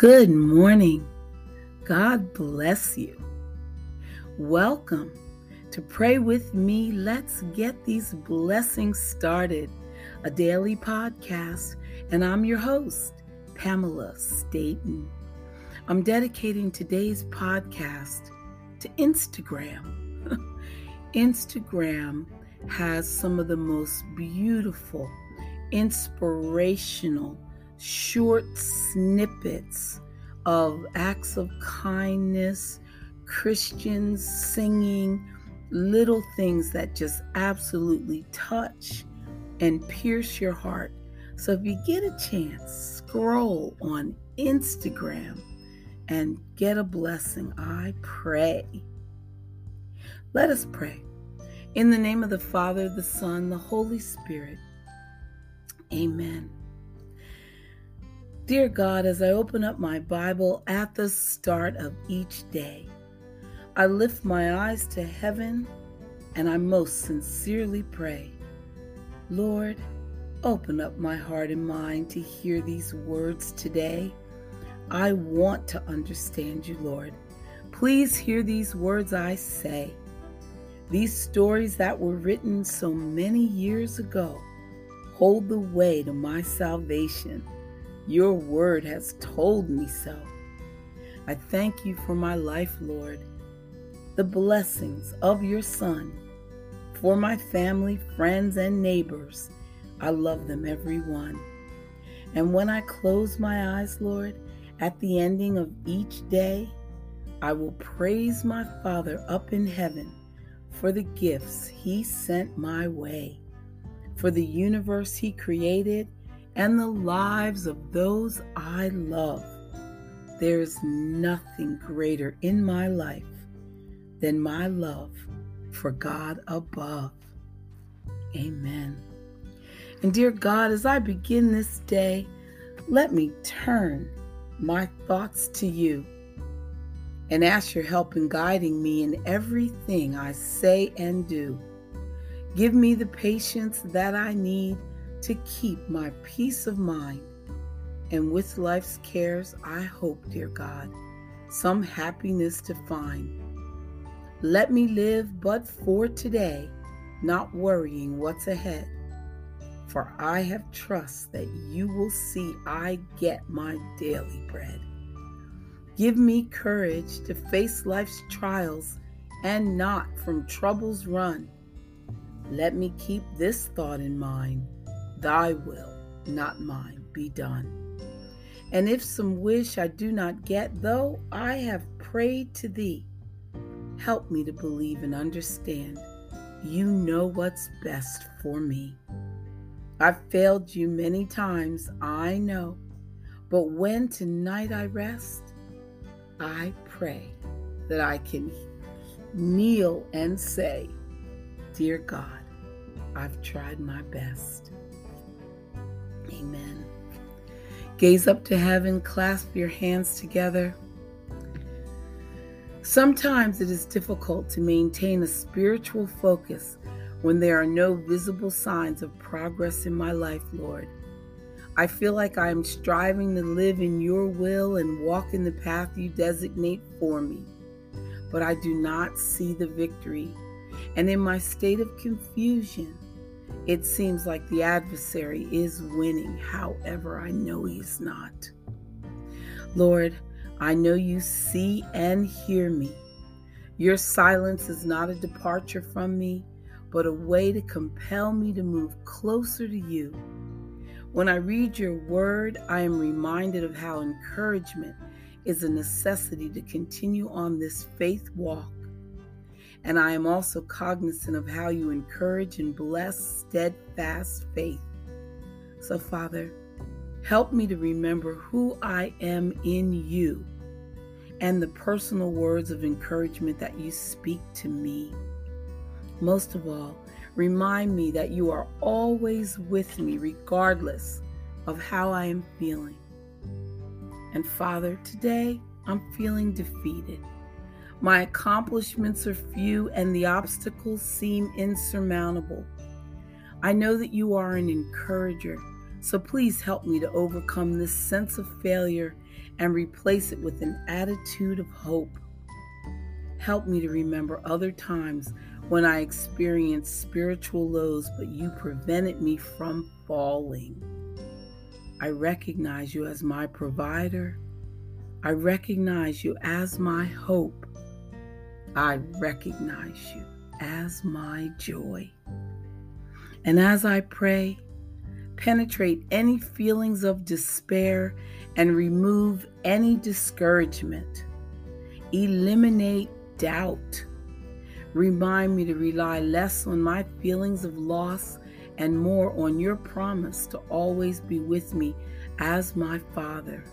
Good morning. God bless you. Welcome to Pray With Me. Let's get these blessings started. A daily podcast, and I'm your host, Pamela Staten. I'm dedicating today's podcast to Instagram. Instagram has some of the most beautiful, inspirational, short snippets of acts of kindness, Christians singing, little things that just absolutely touch and pierce your heart. So if you get a chance, scroll on Instagram and get a blessing. I pray. Let us pray. In the name of the Father, the Son, the Holy Spirit. Amen. Dear God, as I open up my Bible at the start of each day, I lift my eyes to heaven and I most sincerely pray, Lord, open up my heart and mind to hear these words today. I want to understand you, Lord. Please hear these words I say. These stories that were written so many years ago hold the way to my salvation. Your word has told me so. I thank you for my life, Lord, the blessings of your Son, for my family, friends, and neighbors. I love them, every one. And when I close my eyes, Lord, at the ending of each day, I will praise my Father up in heaven for the gifts He sent my way, for the universe He created and the lives of those I love. There is nothing greater in my life than my love for God above. Amen. And dear God, as I begin this day, let me turn my thoughts to you and ask your help in guiding me in everything I say and do. Give me the patience that I need to keep my peace of mind. And with life's cares, I hope, dear God, some happiness to find. Let me live but for today, not worrying what's ahead. For I have trust that you will see I get my daily bread. Give me courage to face life's trials and not from troubles run. Let me keep this thought in mind Thy will, not mine, be done. And if some wish I do not get, though I have prayed to thee, help me to believe and understand you know what's best for me. I've failed you many times, I know, but when tonight I rest, I pray that I can kneel and say, Dear God, I've tried my best. Amen. Gaze up to heaven, clasp your hands together. Sometimes it is difficult to maintain a spiritual focus when there are no visible signs of progress in my life, Lord. I feel like I am striving to live in your will and walk in the path you designate for me, but I do not see the victory. And in my state of confusion, it seems like the adversary is winning. However, I know he's not. Lord, I know you see and hear me. Your silence is not a departure from me, but a way to compel me to move closer to you. When I read your word, I am reminded of how encouragement is a necessity to continue on this faith walk and I am also cognizant of how you encourage and bless steadfast faith. So, Father, help me to remember who I am in you and the personal words of encouragement that you speak to me. Most of all, remind me that you are always with me, regardless of how I am feeling. And Father, today I'm feeling defeated. My accomplishments are few and the obstacles seem insurmountable. I know that you are an encourager, so please help me to overcome this sense of failure and replace it with an attitude of hope. Help me to remember other times when I experienced spiritual lows, but you prevented me from falling. I recognize you as my provider. I recognize you as my hope. I recognize you as my joy. And as I pray, penetrate any feelings of despair and remove any discouragement. Eliminate doubt. Remind me to rely less on my feelings of loss and more on your promise to always be with me as my Father.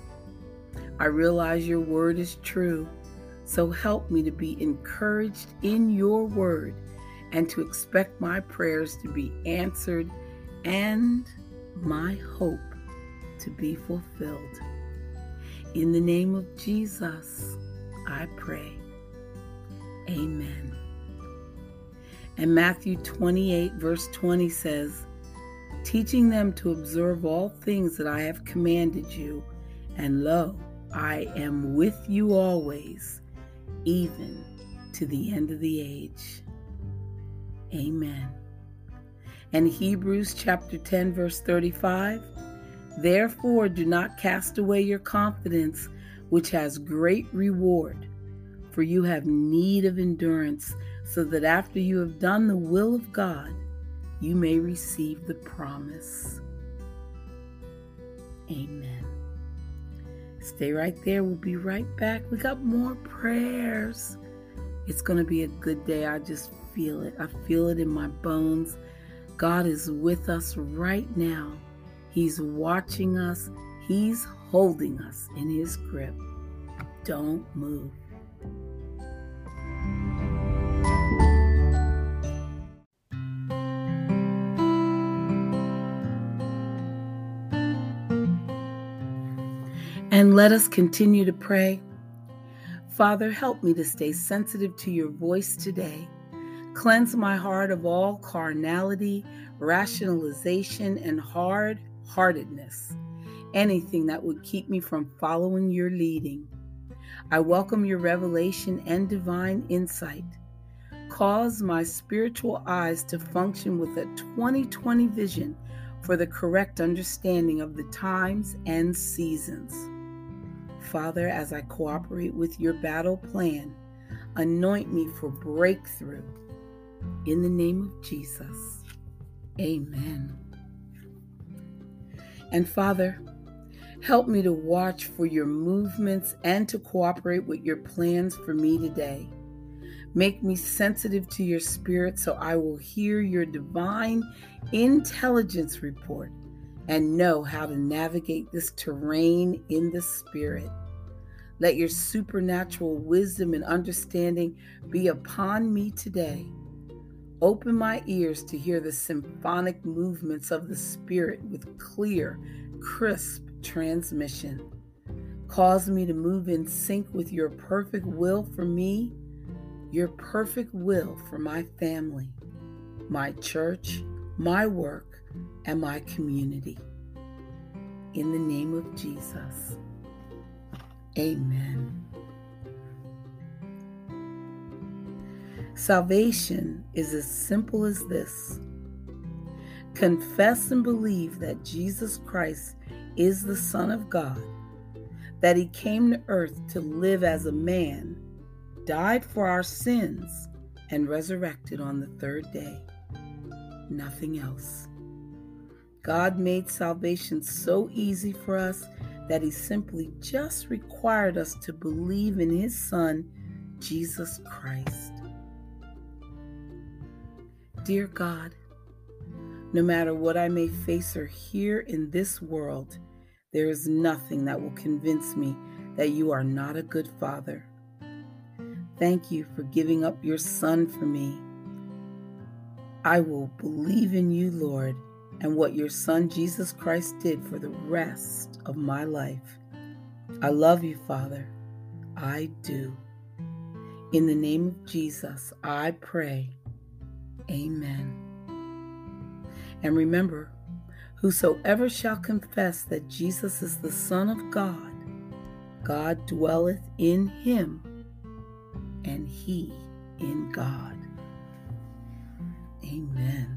I realize your word is true, so help me to be encouraged in your word and to expect my prayers to be answered and my hope to be fulfilled. In the name of Jesus, I pray. Amen. And Matthew 28, verse 20 says, Teaching them to observe all things that I have commanded you, and lo, I am with you always, even to the end of the age. Amen. And Hebrews chapter 10, verse 35 Therefore, do not cast away your confidence, which has great reward, for you have need of endurance, so that after you have done the will of God, you may receive the promise. Amen. Stay right there. We'll be right back. We got more prayers. It's going to be a good day. I just feel it. I feel it in my bones. God is with us right now. He's watching us, He's holding us in His grip. Don't move. And let us continue to pray. Father, help me to stay sensitive to your voice today. Cleanse my heart of all carnality, rationalization, and hard heartedness, anything that would keep me from following your leading. I welcome your revelation and divine insight. Cause my spiritual eyes to function with a 2020 vision for the correct understanding of the times and seasons. Father, as I cooperate with your battle plan, anoint me for breakthrough. In the name of Jesus, amen. And Father, help me to watch for your movements and to cooperate with your plans for me today. Make me sensitive to your spirit so I will hear your divine intelligence report and know how to navigate this terrain in the Spirit. Let your supernatural wisdom and understanding be upon me today. Open my ears to hear the symphonic movements of the Spirit with clear, crisp transmission. Cause me to move in sync with your perfect will for me, your perfect will for my family, my church, my work, and my community. In the name of Jesus. Amen. Salvation is as simple as this confess and believe that Jesus Christ is the Son of God, that He came to earth to live as a man, died for our sins, and resurrected on the third day. Nothing else. God made salvation so easy for us that He simply just required us to believe in His Son, Jesus Christ. Dear God, no matter what I may face or hear in this world, there is nothing that will convince me that you are not a good father. Thank you for giving up your son for me. I will believe in you, Lord, and what your Son Jesus Christ did for the rest of my life. I love you, Father. I do. In the name of Jesus, I pray. Amen. And remember, whosoever shall confess that Jesus is the Son of God, God dwelleth in him, and he in God. Amen.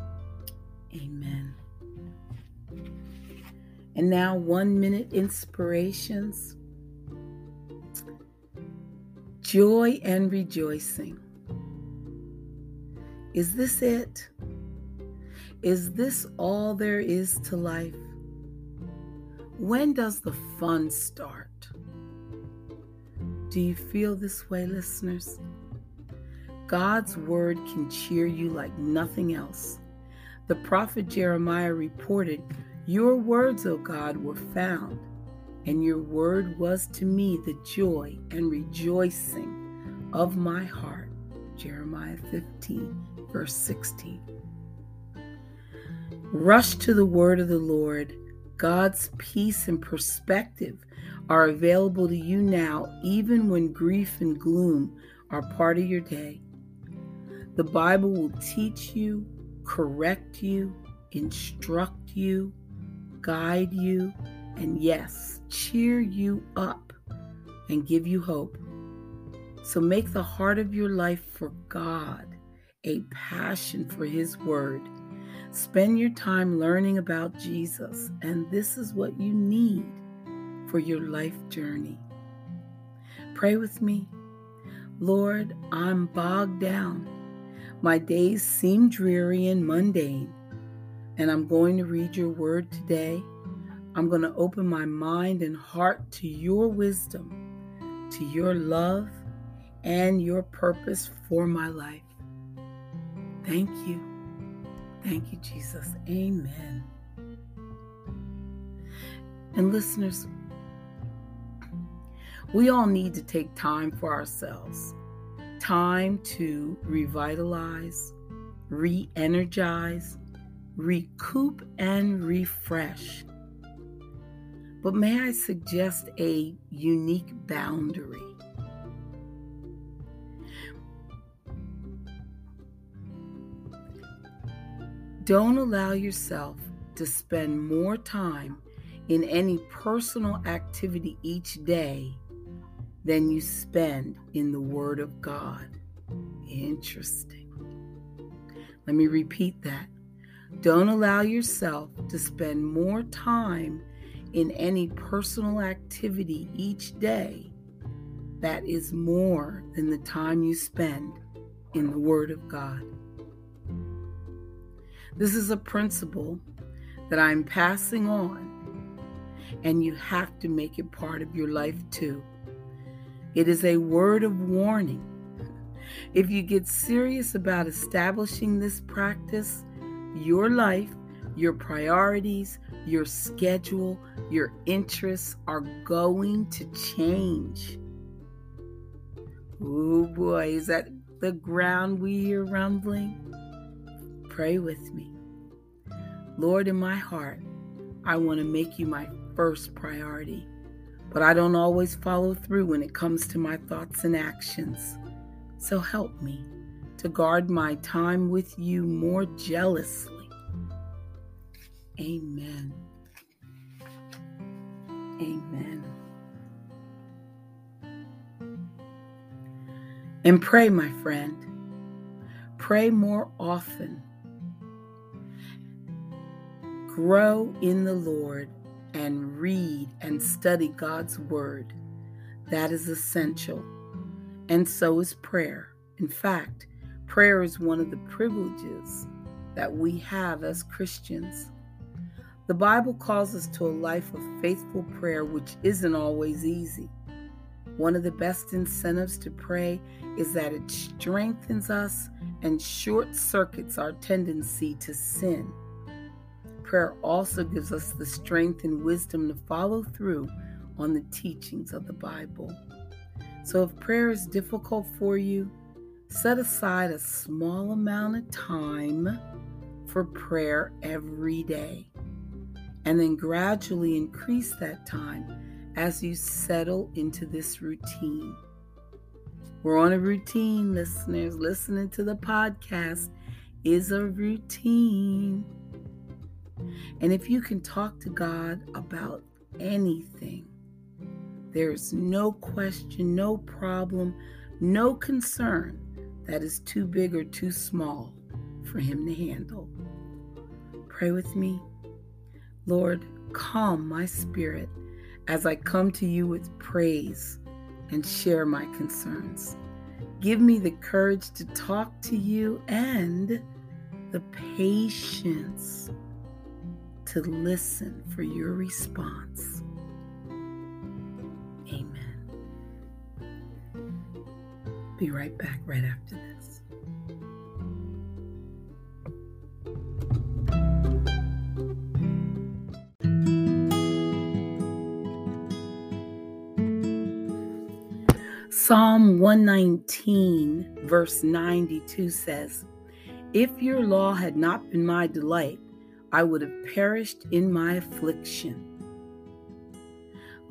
And now, one minute inspirations joy and rejoicing. Is this it? Is this all there is to life? When does the fun start? Do you feel this way, listeners? God's word can cheer you like nothing else. The prophet Jeremiah reported, Your words, O God, were found, and your word was to me the joy and rejoicing of my heart. Jeremiah 15, verse 16. Rush to the word of the Lord. God's peace and perspective are available to you now, even when grief and gloom are part of your day. The Bible will teach you, correct you, instruct you, guide you, and yes, cheer you up and give you hope. So make the heart of your life for God a passion for His Word Spend your time learning about Jesus, and this is what you need for your life journey. Pray with me. Lord, I'm bogged down. My days seem dreary and mundane, and I'm going to read your word today. I'm going to open my mind and heart to your wisdom, to your love, and your purpose for my life. Thank you. Thank you, Jesus. Amen. And listeners, we all need to take time for ourselves time to revitalize, re energize, recoup, and refresh. But may I suggest a unique boundary? Don't allow yourself to spend more time in any personal activity each day than you spend in the Word of God. Interesting. Let me repeat that. Don't allow yourself to spend more time in any personal activity each day that is more than the time you spend in the Word of God. This is a principle that I'm passing on, and you have to make it part of your life too. It is a word of warning. If you get serious about establishing this practice, your life, your priorities, your schedule, your interests are going to change. Oh boy, is that the ground we hear rumbling? Pray with me. Lord, in my heart, I want to make you my first priority, but I don't always follow through when it comes to my thoughts and actions. So help me to guard my time with you more jealously. Amen. Amen. And pray, my friend. Pray more often grow in the Lord and read and study God's Word. That is essential. And so is prayer. In fact, prayer is one of the privileges that we have as Christians. The Bible calls us to a life of faithful prayer, which isn't always easy. One of the best incentives to pray is that it strengthens us and short circuits our tendency to sin prayer also gives us the strength and wisdom to follow through on the teachings of the Bible. So if prayer is difficult for you, set aside a small amount of time for prayer every day. And then gradually increase that time as you settle into this routine. We're on a routine, listeners. Listening to the podcast is a routine. And if you can talk to God about anything, there's no question, no problem, no concern that is too big or too small for Him to handle. Pray with me. Lord, calm my spirit as I come to you with praise and share my concerns. Give me the courage to talk to you and the patience to listen for your response. Be right back right after this. Psalm 119, verse 92 says, If your law had not been my delight, I would have perished in my affliction.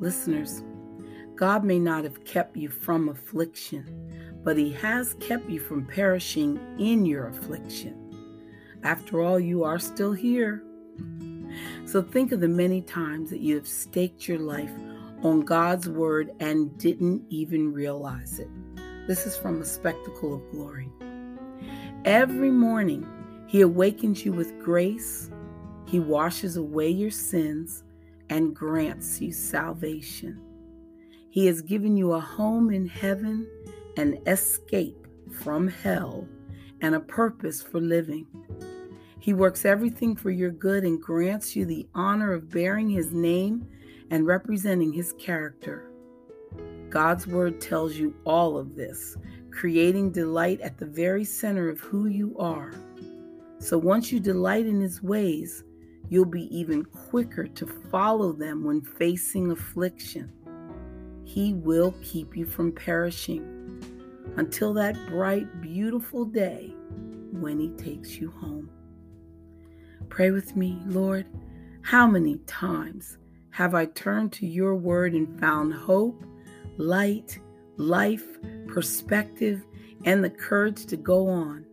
Listeners, God may not have kept you from affliction, but He has kept you from perishing in your affliction. After all, you are still here. So think of the many times that you have staked your life on God's word and didn't even realize it. This is from a spectacle of glory. Every morning, He awakens you with grace he washes away your sins and grants you salvation. He has given you a home in heaven, an escape from hell, and a purpose for living. He works everything for your good and grants you the honor of bearing His name and representing His character. God's Word tells you all of this, creating delight at the very center of who you are. So once you delight in His ways, You'll be even quicker to follow them when facing affliction. He will keep you from perishing until that bright, beautiful day when He takes you home. Pray with me, Lord. How many times have I turned to your word and found hope, light, life, perspective, and the courage to go on?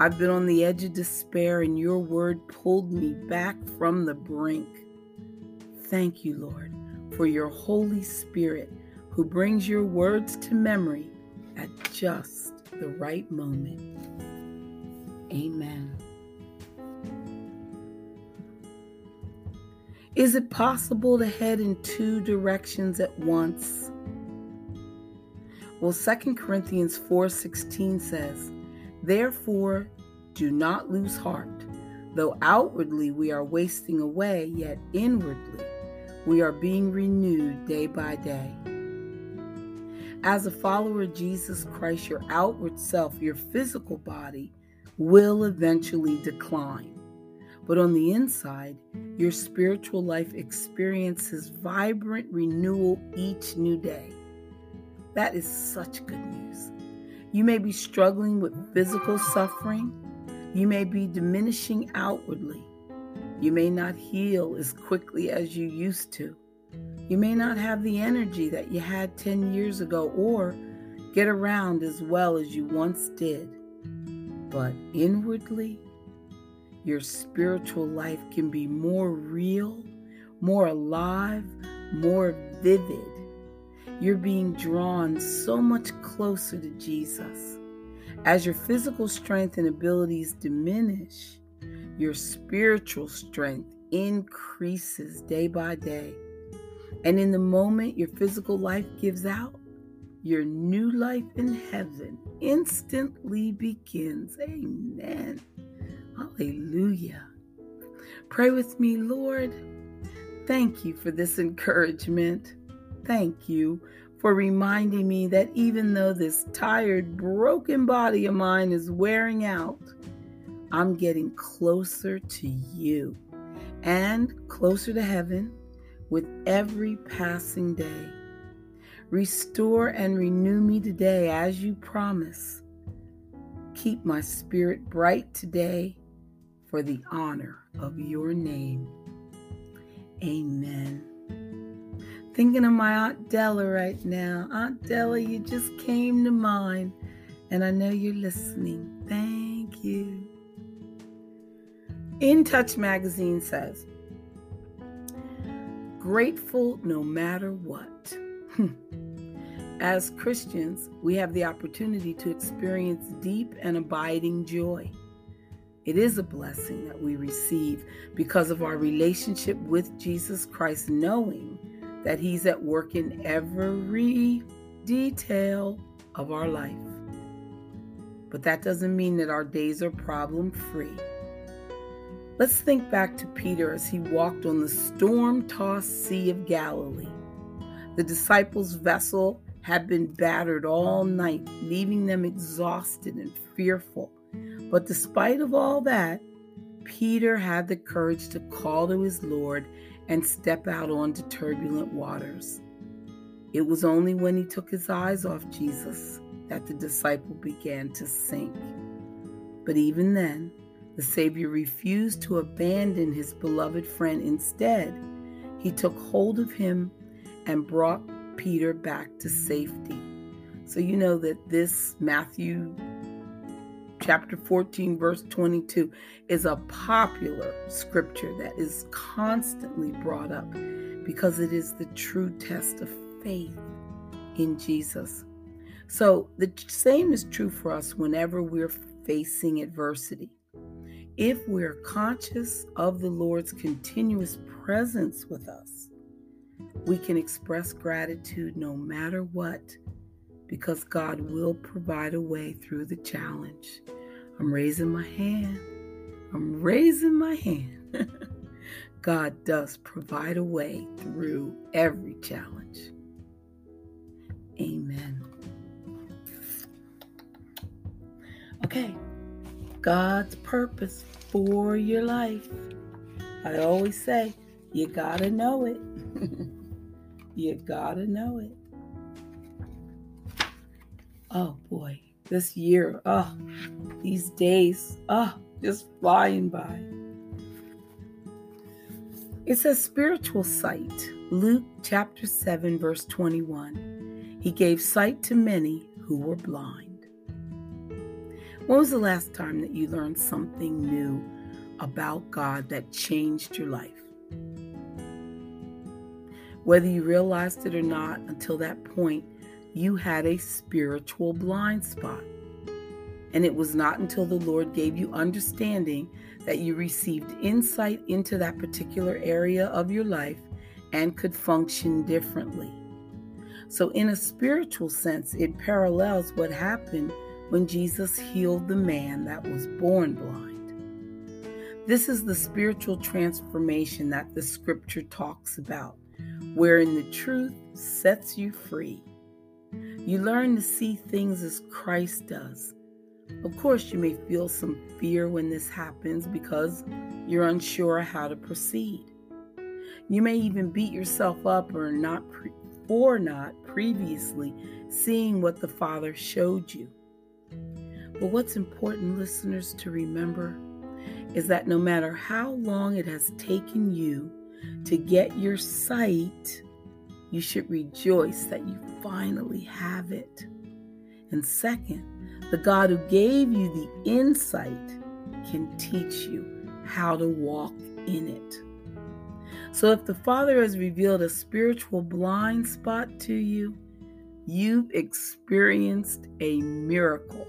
I've been on the edge of despair, and your word pulled me back from the brink. Thank you, Lord, for your Holy Spirit who brings your words to memory at just the right moment. Amen. Is it possible to head in two directions at once? Well, 2 Corinthians 4:16 says, Therefore, do not lose heart. Though outwardly we are wasting away, yet inwardly we are being renewed day by day. As a follower of Jesus Christ, your outward self, your physical body, will eventually decline. But on the inside, your spiritual life experiences vibrant renewal each new day. That is such good news. You may be struggling with physical suffering. You may be diminishing outwardly. You may not heal as quickly as you used to. You may not have the energy that you had 10 years ago or get around as well as you once did. But inwardly, your spiritual life can be more real, more alive, more vivid you're being drawn so much closer to Jesus. As your physical strength and abilities diminish, your spiritual strength increases day by day. And in the moment your physical life gives out, your new life in heaven instantly begins. Amen. Hallelujah. Pray with me, Lord. Thank you for this encouragement thank you for reminding me that even though this tired, broken body of mine is wearing out, I'm getting closer to you and closer to heaven with every passing day. Restore and renew me today as you promise. Keep my spirit bright today for the honor of your name. Amen. Thinking of my Aunt Della right now. Aunt Della, you just came to mind, and I know you're listening. Thank you. In Touch magazine says, grateful no matter what. As Christians, we have the opportunity to experience deep and abiding joy. It is a blessing that we receive because of our relationship with Jesus Christ, knowing that He's at work in every detail of our life. But that doesn't mean that our days are problem free. Let's think back to Peter as he walked on the storm tossed Sea of Galilee. The disciples' vessel had been battered all night, leaving them exhausted and fearful. But despite of all that, Peter had the courage to call to his Lord and step out onto turbulent waters. It was only when he took his eyes off Jesus that the disciple began to sink. But even then, the Savior refused to abandon his beloved friend. Instead, he took hold of him and brought Peter back to safety. So you know that this Matthew chapter 14, verse 22 is a popular scripture that is constantly brought up because it is the true test of faith in Jesus. So the same is true for us whenever we're facing adversity. If we're conscious of the Lord's continuous presence with us, we can express gratitude no matter what because God will provide a way through the challenge. I'm raising my hand. I'm raising my hand. God does provide a way through every challenge. Amen. Okay. God's purpose for your life. I always say, you gotta know it. you gotta know it. Oh boy, this year, oh, these days, oh, just flying by. It's a spiritual sight. Luke chapter 7, verse 21. He gave sight to many who were blind. When was the last time that you learned something new about God that changed your life? Whether you realized it or not, until that point, you had a spiritual blind spot. And it was not until the Lord gave you understanding that you received insight into that particular area of your life and could function differently. So, in a spiritual sense, it parallels what happened when Jesus healed the man that was born blind. This is the spiritual transformation that the scripture talks about, wherein the truth sets you free. You learn to see things as Christ does. Of course, you may feel some fear when this happens because you're unsure how to proceed. You may even beat yourself up or not pre- or not previously seeing what the Father showed you. But what's important, listeners, to remember is that no matter how long it has taken you to get your sight, you should rejoice that you finally have it. And second, the God who gave you the insight can teach you how to walk in it. So if the Father has revealed a spiritual blind spot to you, you've experienced a miracle.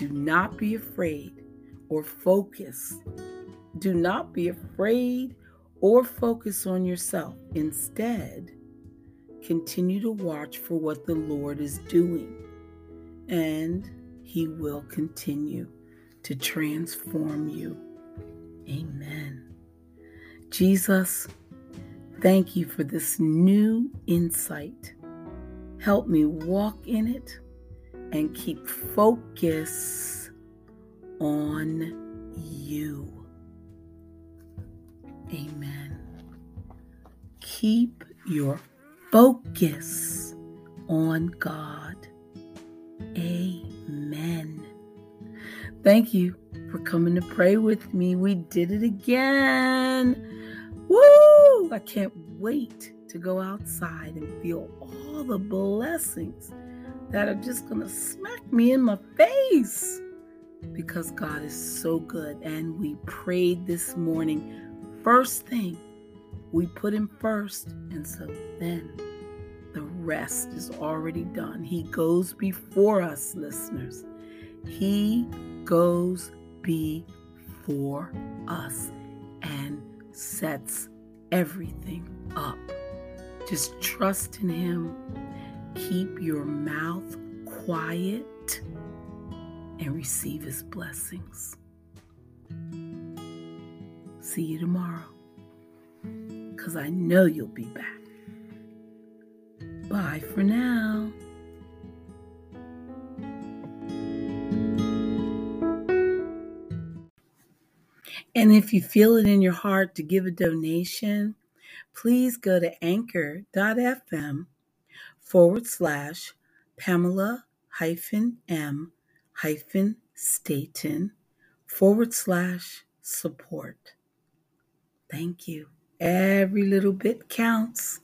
Do not be afraid or focus. Do not be afraid or focus on yourself. Instead, continue to watch for what the Lord is doing, and He will continue to transform you. Amen. Jesus, thank you for this new insight. Help me walk in it and keep focus on you. Amen. Keep your focus on God. Amen. Thank you for coming to pray with me. We did it again. Woo! I can't wait to go outside and feel all the blessings that are just going to smack me in my face because God is so good. And we prayed this morning. First thing, we put Him first. And so then the rest is already done. He goes before us, listeners. He goes before us and sets everything up. Just trust in Him. Keep your mouth quiet and receive His blessings. See you tomorrow because I know you'll be back. Bye for now. And if you feel it in your heart to give a donation, please go to anchor.fm forward slash Pamela hyphen M hyphen Staten forward slash support. Thank you. Every little bit counts.